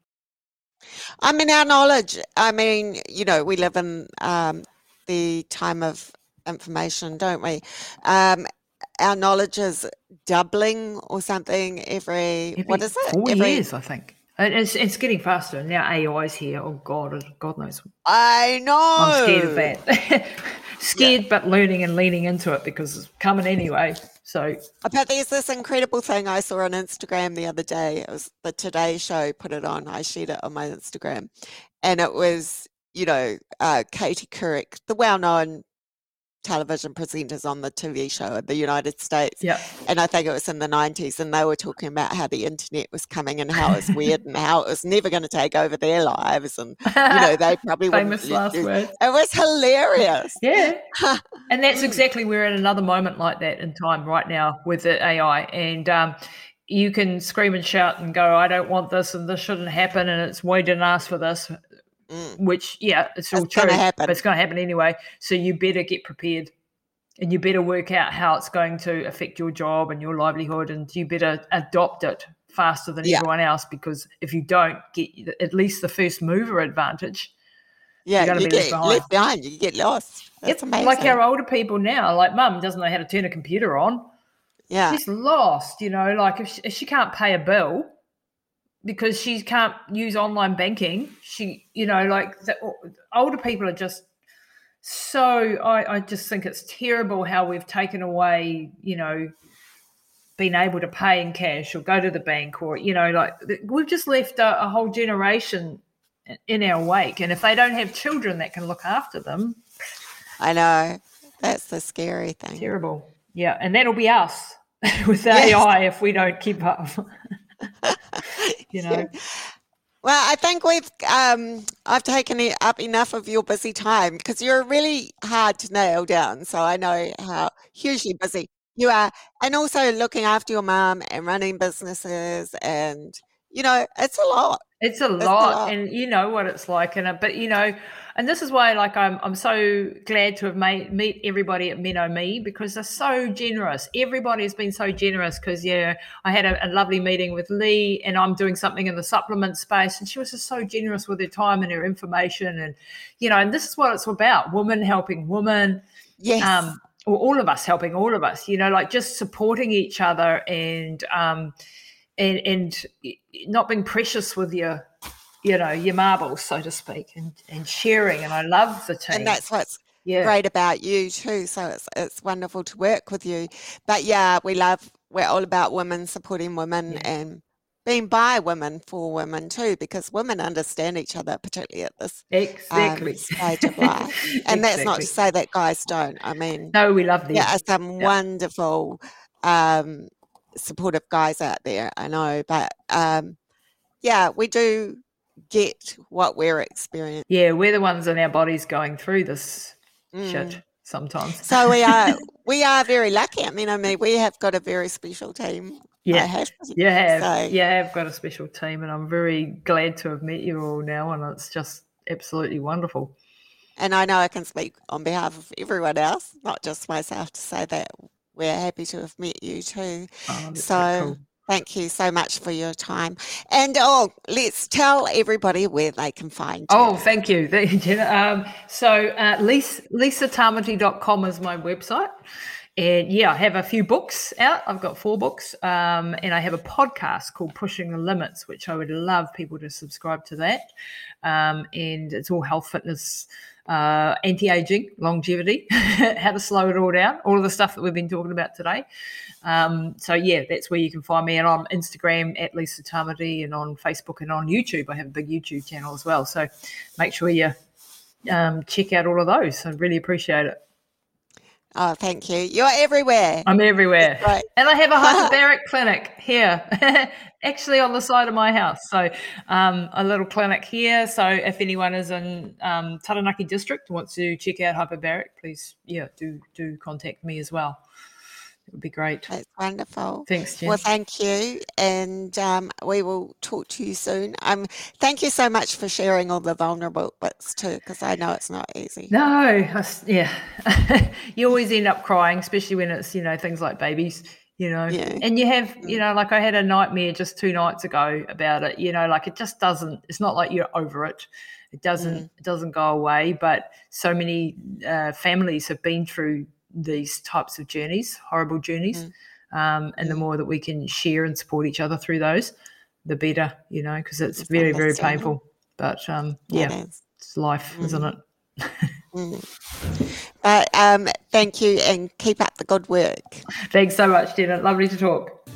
I mean, our knowledge, I mean, you know, we live in um, the time of information, don't we? Um, our knowledge is doubling or something every, every what is it?
Four every, years, I think. It's it's getting faster now. AI is here. Oh God, God knows.
I know.
I'm scared of that. scared, yeah. but learning and leaning into it because it's coming anyway. So,
but there's this incredible thing I saw on Instagram the other day. It was the Today Show put it on. I shared it on my Instagram, and it was you know, uh, Katie Couric, the well-known television presenters on the TV show in the United States.
Yeah.
And I think it was in the 90s, and they were talking about how the internet was coming and how it was weird and how it was never going to take over their lives. And, you know, they probably
Famous last
it,
words.
It was hilarious.
Yeah. and that's exactly, we're at another moment like that in time right now with the AI. And, um, you can scream and shout and go, I don't want this and this shouldn't happen and it's we didn't ask for this. Mm. Which, yeah, it's all it's true, but it's going to happen anyway. So you better get prepared, and you better work out how it's going to affect your job and your livelihood, and you better adopt it faster than yeah. everyone else because if you don't get at least the first mover advantage,
yeah, you're get left behind. left behind. You get lost. That's it's amazing.
Like our older people now, like mum doesn't know how to turn a computer on.
Yeah,
she's lost. You know, like if she, if she can't pay a bill, because she can't use online banking. She, you know, like the, older people are just so. I, I just think it's terrible how we've taken away, you know, being able to pay in cash or go to the bank or, you know, like we've just left a, a whole generation in our wake. And if they don't have children that can look after them,
I know that's the scary thing.
Terrible. Yeah, and that'll be us with yes. AI if we don't keep up. you know.
Well, I think we've um, I've taken up enough of your busy time because you're really hard to nail down. So I know how hugely busy you are, and also looking after your mum and running businesses, and you know it's a lot.
It's a, it's lot, a lot, and you know what it's like. And but you know, and this is why like i'm, I'm so glad to have made meet everybody at Me because they're so generous everybody has been so generous because yeah i had a, a, lovely meeting with lee and i'm doing something in the supplement space and she was just so generous with her time and her information and you know and this is what it's about women helping women
yes um
or all of us helping all of us you know like just supporting each other and um and and not being precious with your you know, your marbles, so to speak, and, and sharing. And I love the team.
And that's what's yeah. great about you too. So it's it's wonderful to work with you. But yeah, we love we're all about women supporting women yeah. and being by women for women too, because women understand each other, particularly at this
um, exactly.
um, stage of life. And exactly. that's not to say that guys don't. I mean,
no, we love them.
There are some yeah. wonderful, um, supportive guys out there. I know, but um, yeah, we do get what we're experiencing.
Yeah, we're the ones in our bodies going through this mm. shit sometimes.
So we are we are very lucky. I mean, I mean, we have got a very special team.
Yeah, have you have, so. yeah, I've got a special team, and I'm very glad to have met you all now, and it's just absolutely wonderful.
And I know I can speak on behalf of everyone else, not just myself, to say that we're happy to have met you too. Oh, so. Cool. Thank you so much for your time. And oh, let's tell everybody where they can find you.
Oh, thank you. Um, so uh, Lisa, lisatamati.com is my website. And yeah, I have a few books out. I've got four books. Um, and I have a podcast called Pushing the Limits, which I would love people to subscribe to that. Um, and it's all health, fitness, uh, anti-aging, longevity, how to slow it all down, all of the stuff that we've been talking about today. Um, so yeah, that's where you can find me, and on Instagram at Lisa Tamati, and on Facebook and on YouTube. I have a big YouTube channel as well. So make sure you um, check out all of those. I really appreciate it.
Oh, thank you. You're everywhere.
I'm everywhere. Right. And I have a hyperbaric clinic here, actually on the side of my house. So, um, a little clinic here. So, if anyone is in um, Taranaki district wants to check out hyperbaric, please, yeah, do do contact me as well. It would be great.
That's wonderful.
Thanks, Jen.
Well, thank you. And um, we will talk to you soon. Um, thank you so much for sharing all the vulnerable bits too, because I know it's not easy.
No, I, yeah. you always end up crying, especially when it's, you know, things like babies, you know. Yeah. And you have, you know, like I had a nightmare just two nights ago about it, you know, like it just doesn't, it's not like you're over it. It doesn't, mm. it doesn't go away. But so many uh, families have been through these types of journeys, horrible journeys. Mm. Um, and mm. the more that we can share and support each other through those, the better, you know, because it's, very, very painful. But um, yeah, it it's life, mm. isn't it?
mm. But um, thank you and keep up the good work.
Thanks so much, Jenna. Lovely to talk.